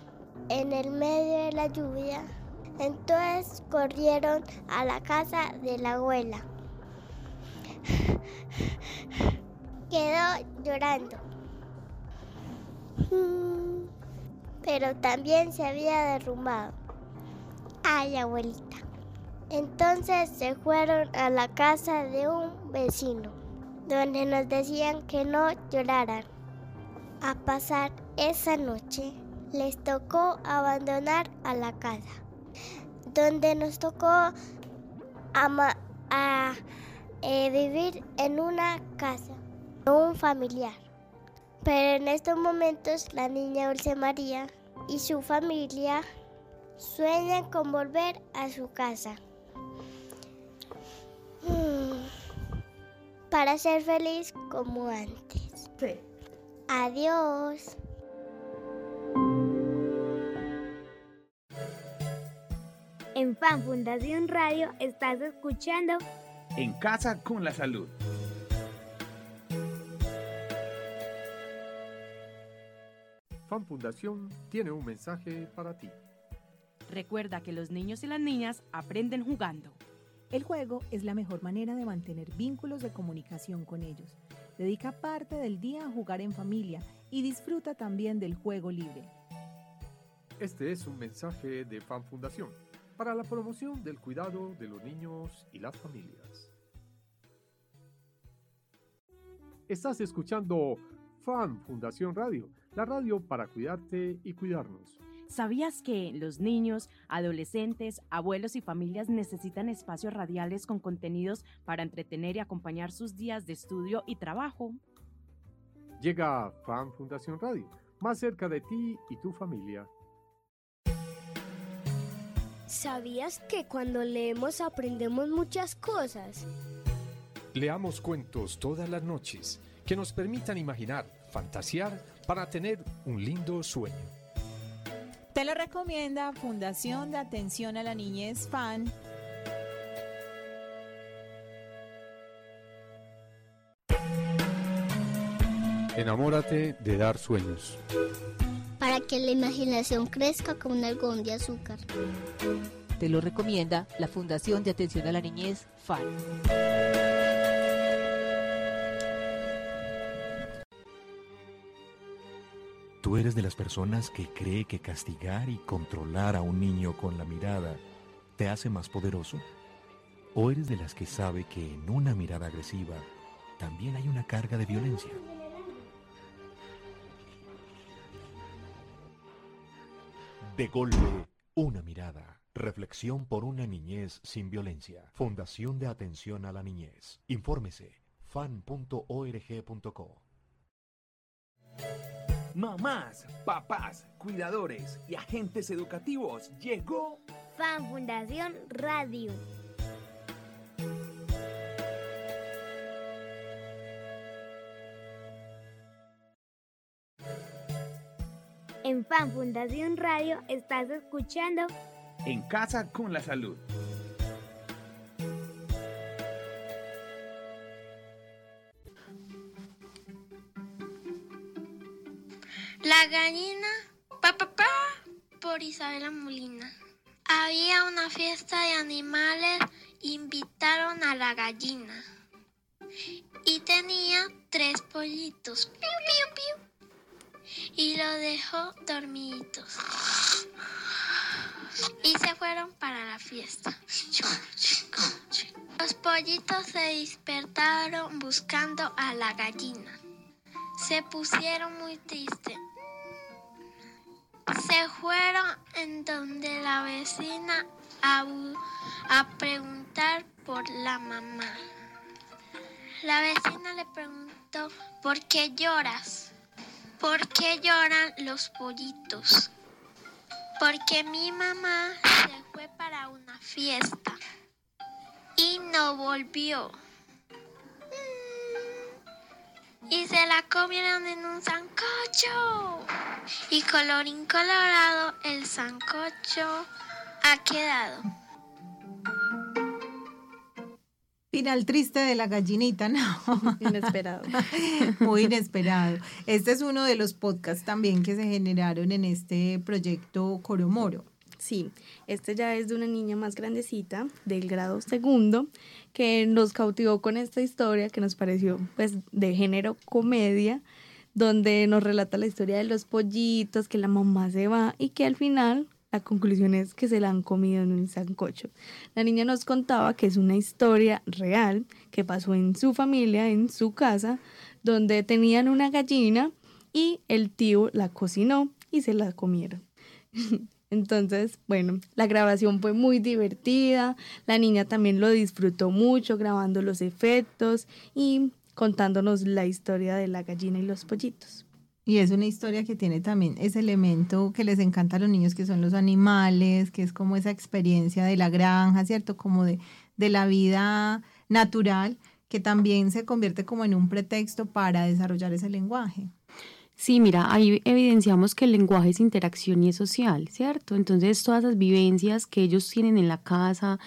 en el medio de la lluvia, entonces corrieron a la casa de la abuela. Quedó llorando. Pero también se había derrumbado. Ay, abuelita. Entonces se fueron a la casa de un vecino, donde nos decían que no lloraran a pasar esa noche, les tocó abandonar a la casa, donde nos tocó a, eh, vivir en una casa, un familiar. Pero en estos momentos la niña Dulce María y su familia sueñan con volver a su casa. Para ser feliz como antes. Adiós. En Fan Fundación Radio estás escuchando En casa con la salud. Fan Fundación tiene un mensaje para ti. Recuerda que los niños y las niñas aprenden jugando. El juego es la mejor manera de mantener vínculos de comunicación con ellos. Dedica parte del día a jugar en familia y disfruta también del juego libre. Este es un mensaje de Fan Fundación para la promoción del cuidado de los niños y las familias. Estás escuchando Fan Fundación Radio, la radio para cuidarte y cuidarnos. ¿Sabías que los niños, adolescentes, abuelos y familias necesitan espacios radiales con contenidos para entretener y acompañar sus días de estudio y trabajo? Llega Fan Fundación Radio, más cerca de ti y tu familia. ¿Sabías que cuando leemos aprendemos muchas cosas? Leamos cuentos todas las noches que nos permitan imaginar, fantasear para tener un lindo sueño. Te lo recomienda Fundación de Atención a la Niñez FAN. Enamórate de dar sueños. Para que la imaginación crezca como un algodón de azúcar. Te lo recomienda la Fundación de Atención a la Niñez FAN. ¿Tú eres de las personas que cree que castigar y controlar a un niño con la mirada te hace más poderoso? ¿O eres de las que sabe que en una mirada agresiva también hay una carga de violencia? De golpe, una mirada. Reflexión por una niñez sin violencia. Fundación de Atención a la Niñez. Infórmese fan.org.co. Mamás, papás, cuidadores y agentes educativos, llegó Fan Fundación Radio. En Fan Fundación Radio estás escuchando En casa con la salud. La gallina, pa, pa, pa, por Isabela Molina. Había una fiesta de animales, invitaron a la gallina. Y tenía tres pollitos. Piu, piu, piu. Y lo dejó dormiditos. Y se fueron para la fiesta. Los pollitos se despertaron buscando a la gallina. Se pusieron muy tristes. Se fueron en donde la vecina a, a preguntar por la mamá. La vecina le preguntó, ¿por qué lloras? ¿Por qué lloran los pollitos? Porque mi mamá se fue para una fiesta y no volvió. Y se la comieron en un sancocho. Y colorín colorado, el sancocho ha quedado. Final triste de la gallinita, ¿no? Inesperado. Muy inesperado. Este es uno de los podcasts también que se generaron en este proyecto Coromoro. Sí, este ya es de una niña más grandecita, del grado segundo, que nos cautivó con esta historia que nos pareció pues de género comedia, donde nos relata la historia de los pollitos, que la mamá se va y que al final la conclusión es que se la han comido en un sancocho. La niña nos contaba que es una historia real que pasó en su familia, en su casa, donde tenían una gallina y el tío la cocinó y se la comieron. Entonces, bueno, la grabación fue muy divertida, la niña también lo disfrutó mucho grabando los efectos y contándonos la historia de la gallina y los pollitos. Y es una historia que tiene también ese elemento que les encanta a los niños, que son los animales, que es como esa experiencia de la granja, ¿cierto? Como de, de la vida natural, que también se convierte como en un pretexto para desarrollar ese lenguaje. Sí, mira, ahí evidenciamos que el lenguaje es interacción y es social, ¿cierto? Entonces, todas esas vivencias que ellos tienen en la casa,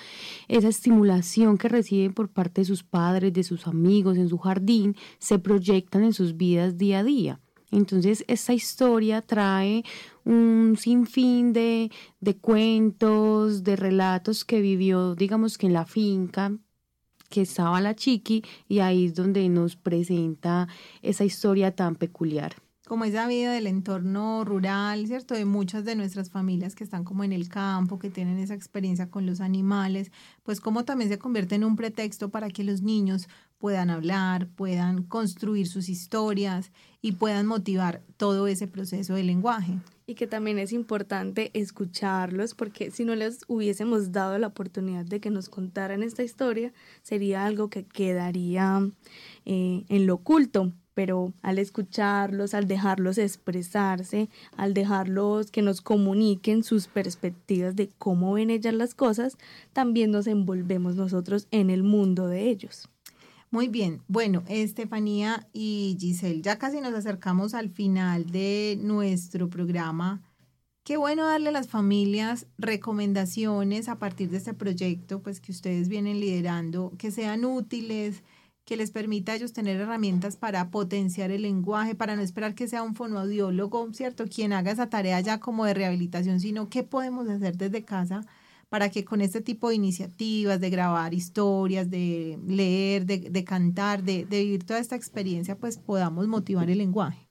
esa estimulación que reciben por parte de sus padres, de sus amigos, en su jardín, se proyectan en sus vidas día a día. Entonces, esta historia trae un sinfín de, de cuentos, de relatos que vivió, digamos que en la finca, que estaba la chiqui, y ahí es donde nos presenta esa historia tan peculiar como esa vida del entorno rural, ¿cierto? De muchas de nuestras familias que están como en el campo, que tienen esa experiencia con los animales, pues como también se convierte en un pretexto para que los niños puedan hablar, puedan construir sus historias y puedan motivar todo ese proceso de lenguaje. Y que también es importante escucharlos porque si no les hubiésemos dado la oportunidad de que nos contaran esta historia, sería algo que quedaría eh, en lo oculto pero al escucharlos, al dejarlos expresarse, al dejarlos que nos comuniquen sus perspectivas de cómo ven ellas las cosas, también nos envolvemos nosotros en el mundo de ellos. Muy bien, bueno, Estefanía y Giselle, ya casi nos acercamos al final de nuestro programa. Qué bueno darle a las familias recomendaciones a partir de este proyecto, pues que ustedes vienen liderando, que sean útiles, que les permita a ellos tener herramientas para potenciar el lenguaje, para no esperar que sea un fonoaudiólogo, ¿cierto? Quien haga esa tarea ya como de rehabilitación, sino qué podemos hacer desde casa para que con este tipo de iniciativas, de grabar historias, de leer, de, cantar, de, de vivir toda esta experiencia, pues podamos motivar el lenguaje.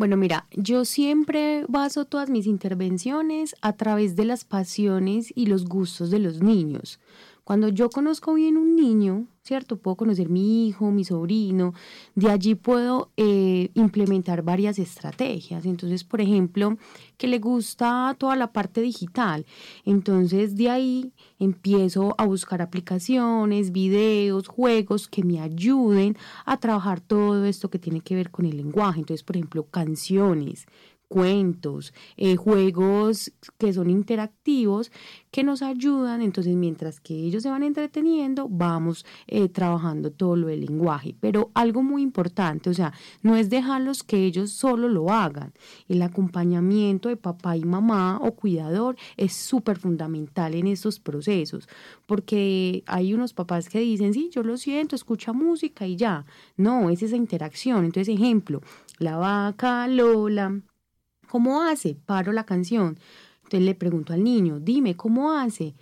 Bueno, mira, yo siempre baso todas mis intervenciones a través de las pasiones y los gustos de los niños. Cuando yo conozco bien un niño, ¿cierto? Puedo conocer mi hijo, mi sobrino, de allí puedo eh, implementar varias estrategias. Entonces, por ejemplo, que le gusta toda la parte digital. Entonces, de ahí empiezo a buscar aplicaciones, videos, juegos que me ayuden a trabajar todo esto que tiene que ver con el lenguaje. Entonces, por ejemplo, canciones, cuentos, eh, juegos que son interactivos que nos ayudan. Entonces, mientras que ellos se van entreteniendo, vamos eh, trabajando todo lo del lenguaje. Pero algo muy importante, o sea, no es dejarlos que ellos solo lo hagan. El acompañamiento de papá y mamá o cuidador es súper fundamental en estos procesos, porque hay unos papás que dicen, sí, yo lo siento, escucha música y ya. No, es esa interacción. Entonces, ejemplo, la vaca Lola ¿Cómo hace? Paro la canción. Entonces le pregunto al niño, dime, ¿cómo hace?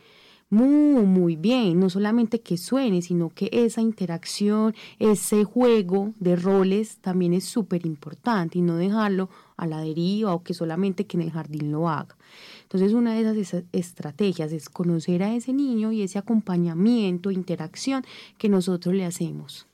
Muy, muy bien, no solamente que suene, sino que esa interacción, ese juego de roles también es súper importante y no dejarlo a la deriva o que solamente que en el jardín lo haga. Entonces una de esas estrategias es conocer a ese niño y ese acompañamiento, interacción que nosotros le hacemos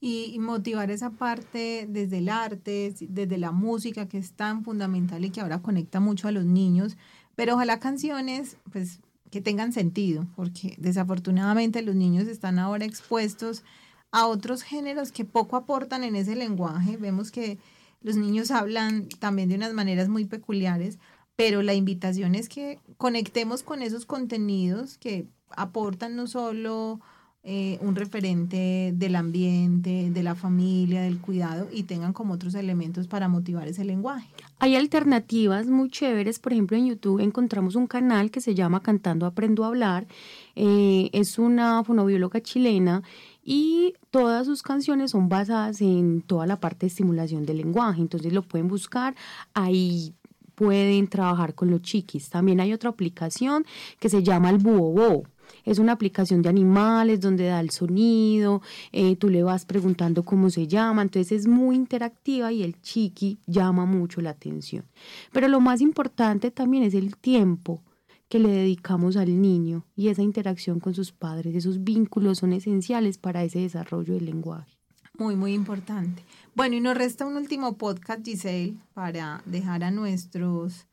y motivar esa parte desde el arte, desde la música, que es tan fundamental y que ahora conecta mucho a los niños, pero ojalá canciones, pues, que tengan sentido, porque desafortunadamente los niños están ahora expuestos a otros géneros que poco aportan en ese lenguaje. Vemos que los niños hablan también de unas maneras muy peculiares, pero la invitación es que conectemos con esos contenidos que aportan no solo eh, un referente del ambiente, de la familia, del cuidado y tengan como otros elementos para motivar ese lenguaje. Hay alternativas muy chéveres, por ejemplo en YouTube encontramos un canal que se llama Cantando Aprendo a Hablar, eh, es una fonobióloga chilena y todas sus canciones son basadas en toda la parte de estimulación del lenguaje, entonces lo pueden buscar, ahí pueden trabajar con los chiquis. También hay otra aplicación que se llama el Buobo es una aplicación de animales donde da el sonido, eh, tú le vas preguntando cómo se llama, entonces es muy interactiva y el chiqui llama mucho la atención. Pero lo más importante también es el tiempo que le dedicamos al niño y esa interacción con sus padres, esos vínculos son esenciales para ese desarrollo del lenguaje. Muy, muy importante. Bueno, y nos resta un último podcast, Giselle, para dejar a nuestros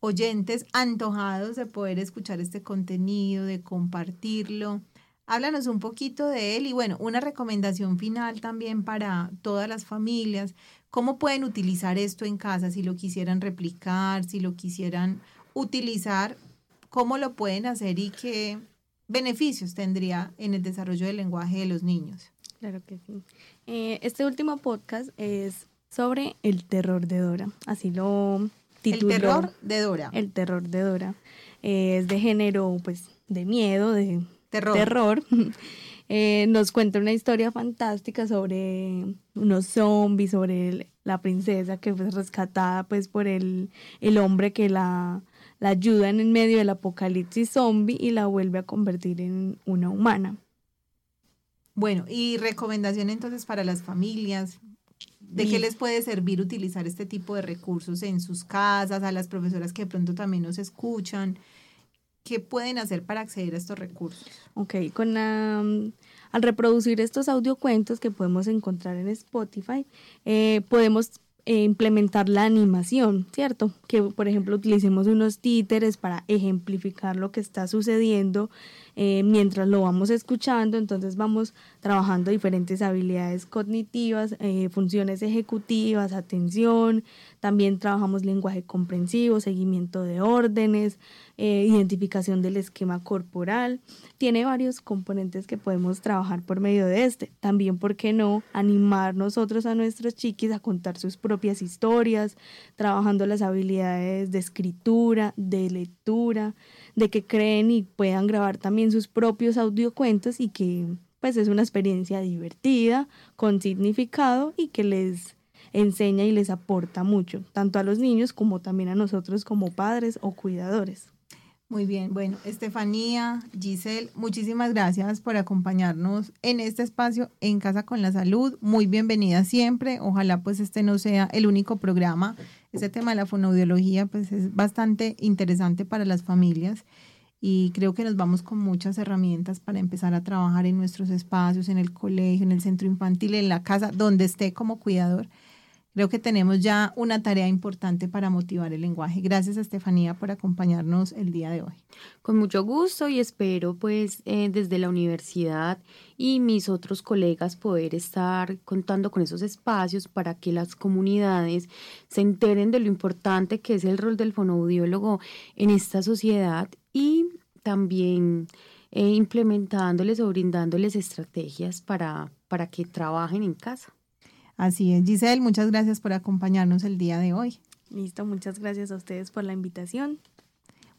oyentes antojados de poder escuchar este contenido, de compartirlo. Háblanos un poquito de él y bueno, una recomendación final también para todas las familias, ¿Cómo pueden utilizar esto en casa si lo quisieran replicar, si lo quisieran utilizar? ¿Cómo lo pueden hacer y qué beneficios tendría en el desarrollo del lenguaje de los niños? Claro que sí. Eh, este último podcast es sobre el terror de Dora. Así lo tituló. El terror de Dora. El terror de Dora. Eh, es de género, pues, de miedo, de terror. terror. Eh, nos cuenta una historia fantástica sobre unos zombies, sobre la princesa que fue rescatada pues por el, el hombre que la, la ayuda en el medio del apocalipsis zombie y la vuelve a convertir en una humana. Bueno, y recomendación entonces para las familias, ¿de qué les puede servir utilizar este tipo de recursos en sus casas, a las profesoras que de pronto también nos escuchan? ¿Qué pueden hacer para acceder a estos recursos? Ok, con la, al reproducir estos audiocuentos que podemos encontrar en Spotify, eh, podemos eh, implementar la animación, ¿cierto? Que por ejemplo utilicemos unos títeres para ejemplificar lo que está sucediendo eh, mientras lo vamos escuchando, entonces vamos trabajando diferentes habilidades cognitivas, eh, funciones ejecutivas, atención, también trabajamos lenguaje comprensivo, seguimiento de órdenes, eh, identificación del esquema corporal. Tiene varios componentes que podemos trabajar por medio de este. También, ¿por qué no? Animar nosotros a nuestros chiquis a contar sus propias historias, trabajando las habilidades de escritura, de lectura, de que creen y puedan grabar también sus propios audiocuentos y que pues es una experiencia divertida, con significado y que les enseña y les aporta mucho, tanto a los niños como también a nosotros como padres o cuidadores. Muy bien, bueno, Estefanía, Giselle, muchísimas gracias por acompañarnos en este espacio en Casa con la Salud. Muy bienvenida siempre. Ojalá pues este no sea el único programa. Este tema de la fonoaudiología pues es bastante interesante para las familias y creo que nos vamos con muchas herramientas para empezar a trabajar en nuestros espacios, en el colegio, en el centro infantil, en la casa, donde esté como cuidador Creo que tenemos ya una tarea importante para motivar el lenguaje. Gracias, Estefanía, por acompañarnos el día de hoy. Con mucho gusto y espero pues eh, desde la universidad y mis otros colegas poder estar contando con esos espacios para que las comunidades se enteren de lo importante que es el rol del fonoaudiólogo en esta sociedad y también eh, implementándoles o brindándoles estrategias para, para que trabajen en casa. Así es, Giselle, muchas gracias por acompañarnos el día de hoy. Listo, muchas gracias a ustedes por la invitación.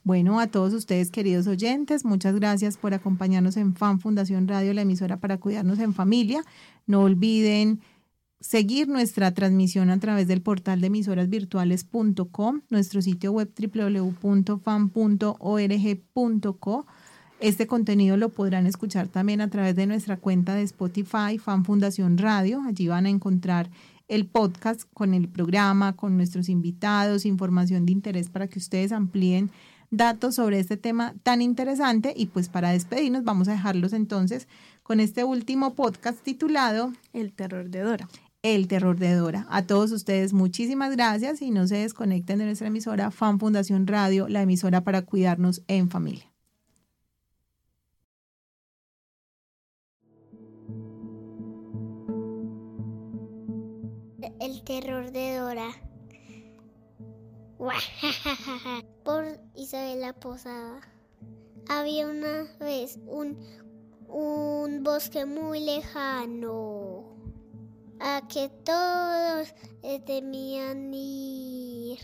Bueno, a todos ustedes, queridos oyentes, muchas gracias por acompañarnos en Fan Fundación Radio, la emisora para cuidarnos en familia. No olviden seguir nuestra transmisión a través del portal de emisorasvirtuales.com, nuestro sitio web www.fan.org.co este contenido lo podrán escuchar también a través de nuestra cuenta de Spotify, Fan Fundación Radio. Allí van a encontrar el podcast con el programa, con nuestros invitados, información de interés para que ustedes amplíen datos sobre este tema tan interesante. Y pues para despedirnos vamos a dejarlos entonces con este último podcast titulado El terror de Dora. El terror de Dora. A todos ustedes muchísimas gracias y no se desconecten de nuestra emisora Fan Fundación Radio, la emisora para cuidarnos en familia. El terror de Dora. Por Isabela Posada. Había una vez un, un bosque muy lejano a que todos temían ir.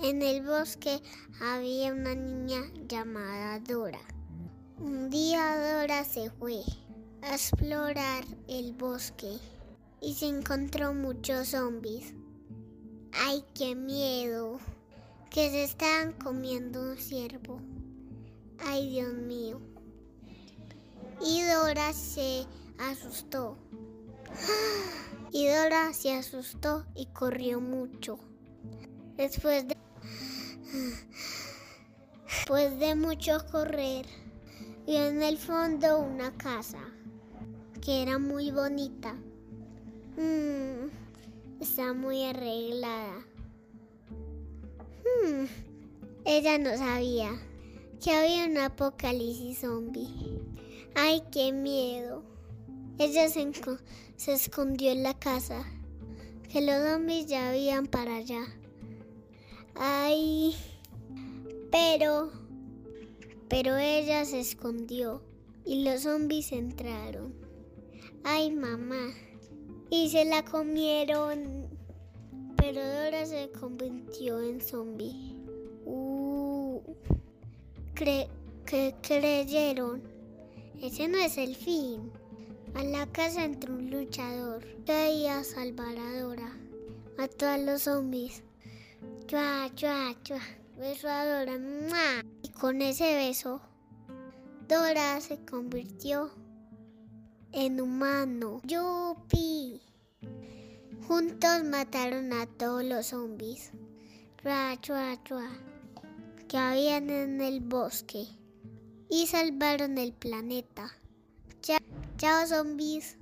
En el bosque había una niña llamada Dora. Un día Dora se fue a explorar el bosque y se encontró muchos zombies. ¡Ay, qué miedo! Que se estaban comiendo un ciervo. ¡Ay, Dios mío! Y Dora se asustó. Y Dora se asustó y corrió mucho. Después de, después de mucho correr, vio en el fondo una casa que era muy bonita. Mm, está muy arreglada. Hmm, ella no sabía que había un apocalipsis zombie. ¡Ay, qué miedo! Ella se, se escondió en la casa que los zombies ya habían para allá. Ay, pero, pero ella se escondió y los zombies entraron. Ay, mamá. Y se la comieron. Pero Dora se convirtió en zombie. Uh, cre que creyeron. Ese no es el fin. A la casa entró un luchador. Quería salvar a Dora. Mató a los zombies. Chua, chua, chua. Besó a Dora. ¡Mua! Y con ese beso, Dora se convirtió en humano. ¡Yupi! Juntos mataron a todos los zombies. Chua, chua, chua. Que habían en el bosque. Y salvaron el planeta. Chao, zombies.